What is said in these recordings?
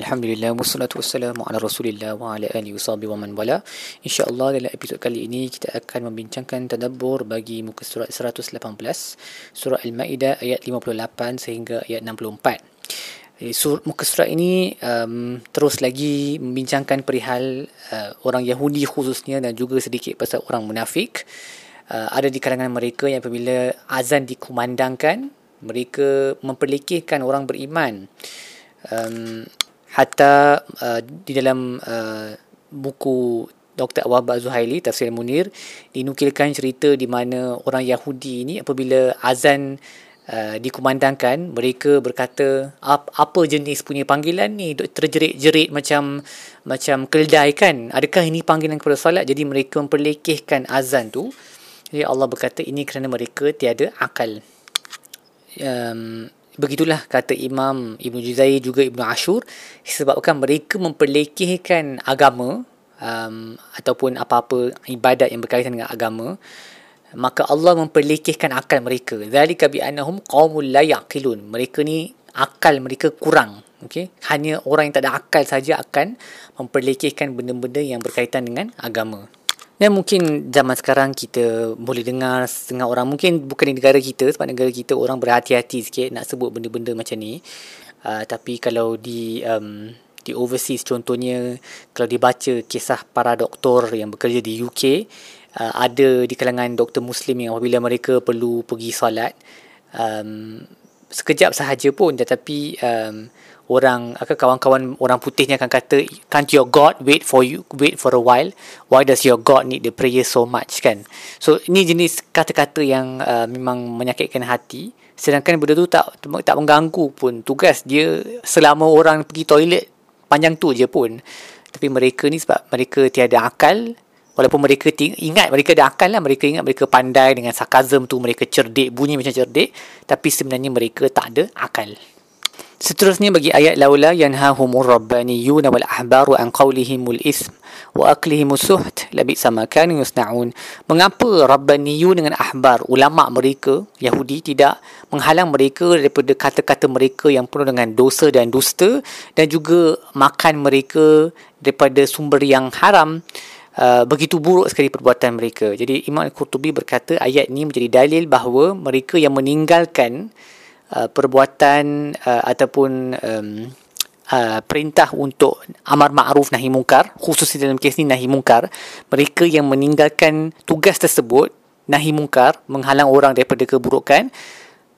Alhamdulillah, wassalatu wassalamu ala rasulillah wa ala alihi wa man wala. InsyaAllah dalam episod kali ini kita akan membincangkan tadabbur bagi muka surat 118 Surah Al-Ma'idah ayat 58 sehingga ayat 64 Jadi, sur, muka surat ini um, terus lagi membincangkan perihal uh, orang Yahudi khususnya dan juga sedikit pasal orang munafik. Uh, Ada di kalangan mereka yang apabila azan dikumandangkan mereka memperlekehkan orang beriman. Um, hatta uh, di dalam uh, buku Dr. Wahab Zuhaili Tafsir Munir dinukilkan cerita di mana orang Yahudi ini apabila azan uh, dikumandangkan mereka berkata apa jenis punya panggilan ni? Terjerit-jerit macam macam keldai kan? Adakah ini panggilan kepada salat jadi mereka memperlekehkan azan tu. Jadi Allah berkata ini kerana mereka tiada akal. Um, Begitulah kata Imam Ibn Juzai juga Ibn Ashur sebabkan mereka memperlekehkan agama um, ataupun apa-apa ibadat yang berkaitan dengan agama. Maka Allah memperlekehkan akal mereka. Zalika bi annahum qaumul la yaqilun. Mereka ni akal mereka kurang okey? Hanya orang yang tak ada akal saja akan memperlekehkan benda-benda yang berkaitan dengan agama dan mungkin zaman sekarang kita boleh dengar setengah orang mungkin bukan di negara kita sebab negara kita orang berhati-hati sikit nak sebut benda-benda macam ni. Uh, tapi kalau di um, di overseas contohnya kalau dibaca kisah para doktor yang bekerja di UK uh, ada di kalangan doktor muslim yang apabila mereka perlu pergi solat um, sekejap sahaja pun tetapi um, orang kawan-kawan orang putihnya akan kata can't your god wait for you wait for a while? Why does your god need the prayer so much? Kan? So ini jenis kata-kata yang uh, memang menyakitkan hati. Sedangkan benda tu tak tak mengganggu pun. Tugas dia selama orang pergi toilet panjang tu je pun. Tapi mereka ni sebab mereka tiada akal. Walaupun mereka ingat mereka ada akal lah. Mereka ingat mereka pandai dengan sarkazm tu. Mereka cerdik bunyi macam cerdik. Tapi sebenarnya mereka tak ada akal Seterusnya bagi ayat laula yanhahumur rabbaniyun wal ahbaru an qawlihimul ism wa aklihimus suht labi sama kanu yusnaun. Mengapa rabbaniyun dengan ahbar ulama mereka Yahudi tidak menghalang mereka daripada kata-kata mereka yang penuh dengan dosa dan dusta dan juga makan mereka daripada sumber yang haram Uh, begitu buruk sekali perbuatan mereka. Jadi Imam Al-Qurtubi berkata ayat ini menjadi dalil bahawa mereka yang meninggalkan Uh, perbuatan uh, ataupun um, uh, perintah untuk amar ma'ruf nahi mungkar khususnya dalam kes ini nahi mungkar mereka yang meninggalkan tugas tersebut nahi mungkar menghalang orang daripada keburukan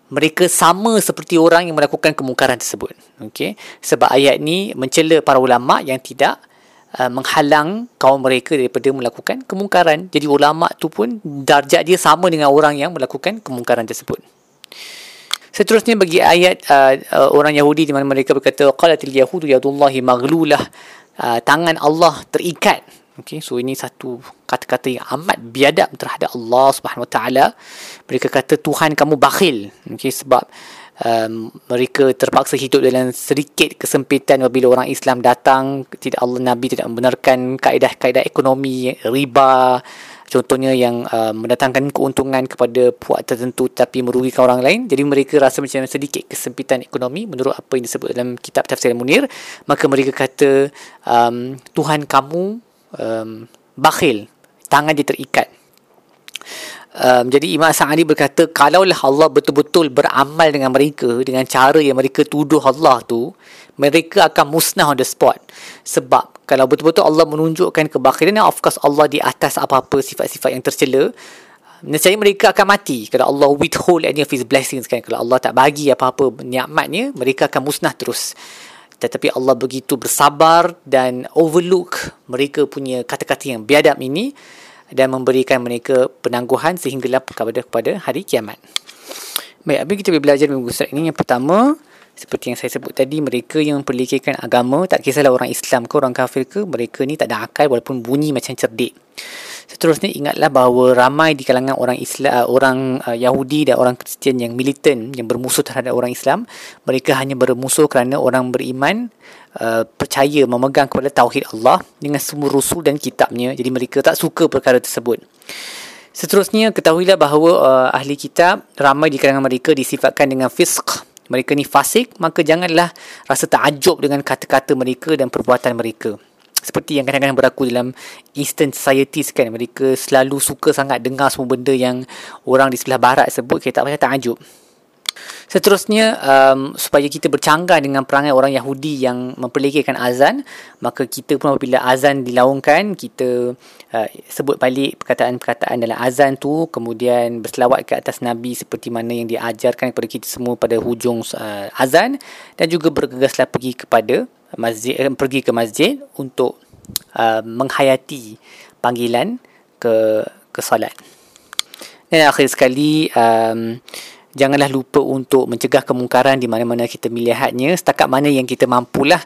mereka sama seperti orang yang melakukan kemungkaran tersebut. Okey? Sebab ayat ni mencela para ulama yang tidak uh, menghalang kaum mereka daripada melakukan kemungkaran. Jadi ulama tu pun darjat dia sama dengan orang yang melakukan kemungkaran tersebut Seterusnya bagi ayat uh, uh, orang Yahudi di mana mereka berkata qalatil yahudu yadullahi maghlulah uh, tangan Allah terikat. Okey, so ini satu kata-kata yang amat biadab terhadap Allah Subhanahu Wa Taala. Mereka kata Tuhan kamu bakhil. Okey, sebab um, mereka terpaksa hidup dalam sedikit kesempitan apabila orang Islam datang tidak Allah Nabi tidak membenarkan kaedah-kaedah ekonomi riba contohnya yang uh, mendatangkan keuntungan kepada puak tertentu tapi merugikan orang lain. Jadi mereka rasa macam sedikit kesempitan ekonomi menurut apa yang disebut dalam kitab tafsir Munir. Maka mereka kata um, Tuhan kamu um, bakhil tangan dia terikat. Um, jadi Imam Sa'adi berkata kalaulah Allah betul-betul beramal dengan mereka dengan cara yang mereka tuduh Allah tu mereka akan musnah on the spot. Sebab kalau betul-betul Allah menunjukkan kebakhiran of course Allah di atas apa-apa sifat-sifat yang tercela nescaya mereka akan mati kalau Allah withhold any of his blessings kan kalau Allah tak bagi apa-apa nikmatnya mereka akan musnah terus tetapi Allah begitu bersabar dan overlook mereka punya kata-kata yang biadab ini dan memberikan mereka penangguhan sehinggalah kepada kepada hari kiamat. Baik, apa kita boleh belajar surat ini? Yang pertama, seperti yang saya sebut tadi mereka yang memperlekehkan agama tak kisahlah orang Islam ke orang kafir ke mereka ni tak ada akal walaupun bunyi macam cerdik. Seterusnya ingatlah bahawa ramai di kalangan orang Islam uh, orang uh, Yahudi dan orang Kristian yang militan yang bermusuh terhadap orang Islam mereka hanya bermusuh kerana orang beriman uh, percaya memegang kepada tauhid Allah dengan semua rusul dan kitabnya. Jadi mereka tak suka perkara tersebut. Seterusnya ketahuilah bahawa uh, ahli kitab ramai di kalangan mereka disifatkan dengan fisq mereka ni fasik maka janganlah rasa takjub dengan kata-kata mereka dan perbuatan mereka. Seperti yang kadang-kadang berlaku dalam Eastern societies kan mereka selalu suka sangat dengar semua benda yang orang di sebelah barat sebut kita tak payah takjub Seterusnya um, supaya kita bercanggah dengan perangai orang Yahudi yang memperlekehkan azan, maka kita pun apabila azan dilaungkan, kita uh, sebut balik perkataan-perkataan dalam azan tu, kemudian berselawat ke atas Nabi seperti mana yang diajarkan kepada kita semua pada hujung uh, azan dan juga bergegaslah pergi kepada masjid eh, pergi ke masjid untuk uh, menghayati panggilan ke ke solat. Dan akhir sekali um, janganlah lupa untuk mencegah kemungkaran di mana-mana kita melihatnya setakat mana yang kita mampulah.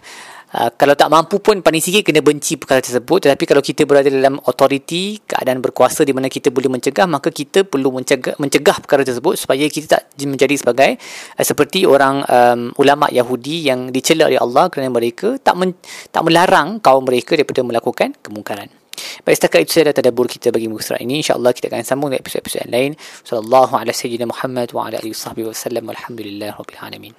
Uh, kalau tak mampu pun paling sikit kena benci perkara tersebut. Tetapi kalau kita berada dalam authority keadaan berkuasa di mana kita boleh mencegah maka kita perlu mencegah mencegah perkara tersebut supaya kita tak menjadi sebagai uh, seperti orang um, ulama Yahudi yang dicela oleh Allah kerana mereka tak men, tak melarang kaum mereka daripada melakukan kemungkaran Baik setakat itu saya dah tadabur kita bagi muka surat ini. InsyaAllah kita akan sambung dengan episod-episod yang lain. Sallallahu ala sayyidina Muhammad wa ala alihi wa sahbihi wa sallam. Alhamdulillah Rabbil Alamin.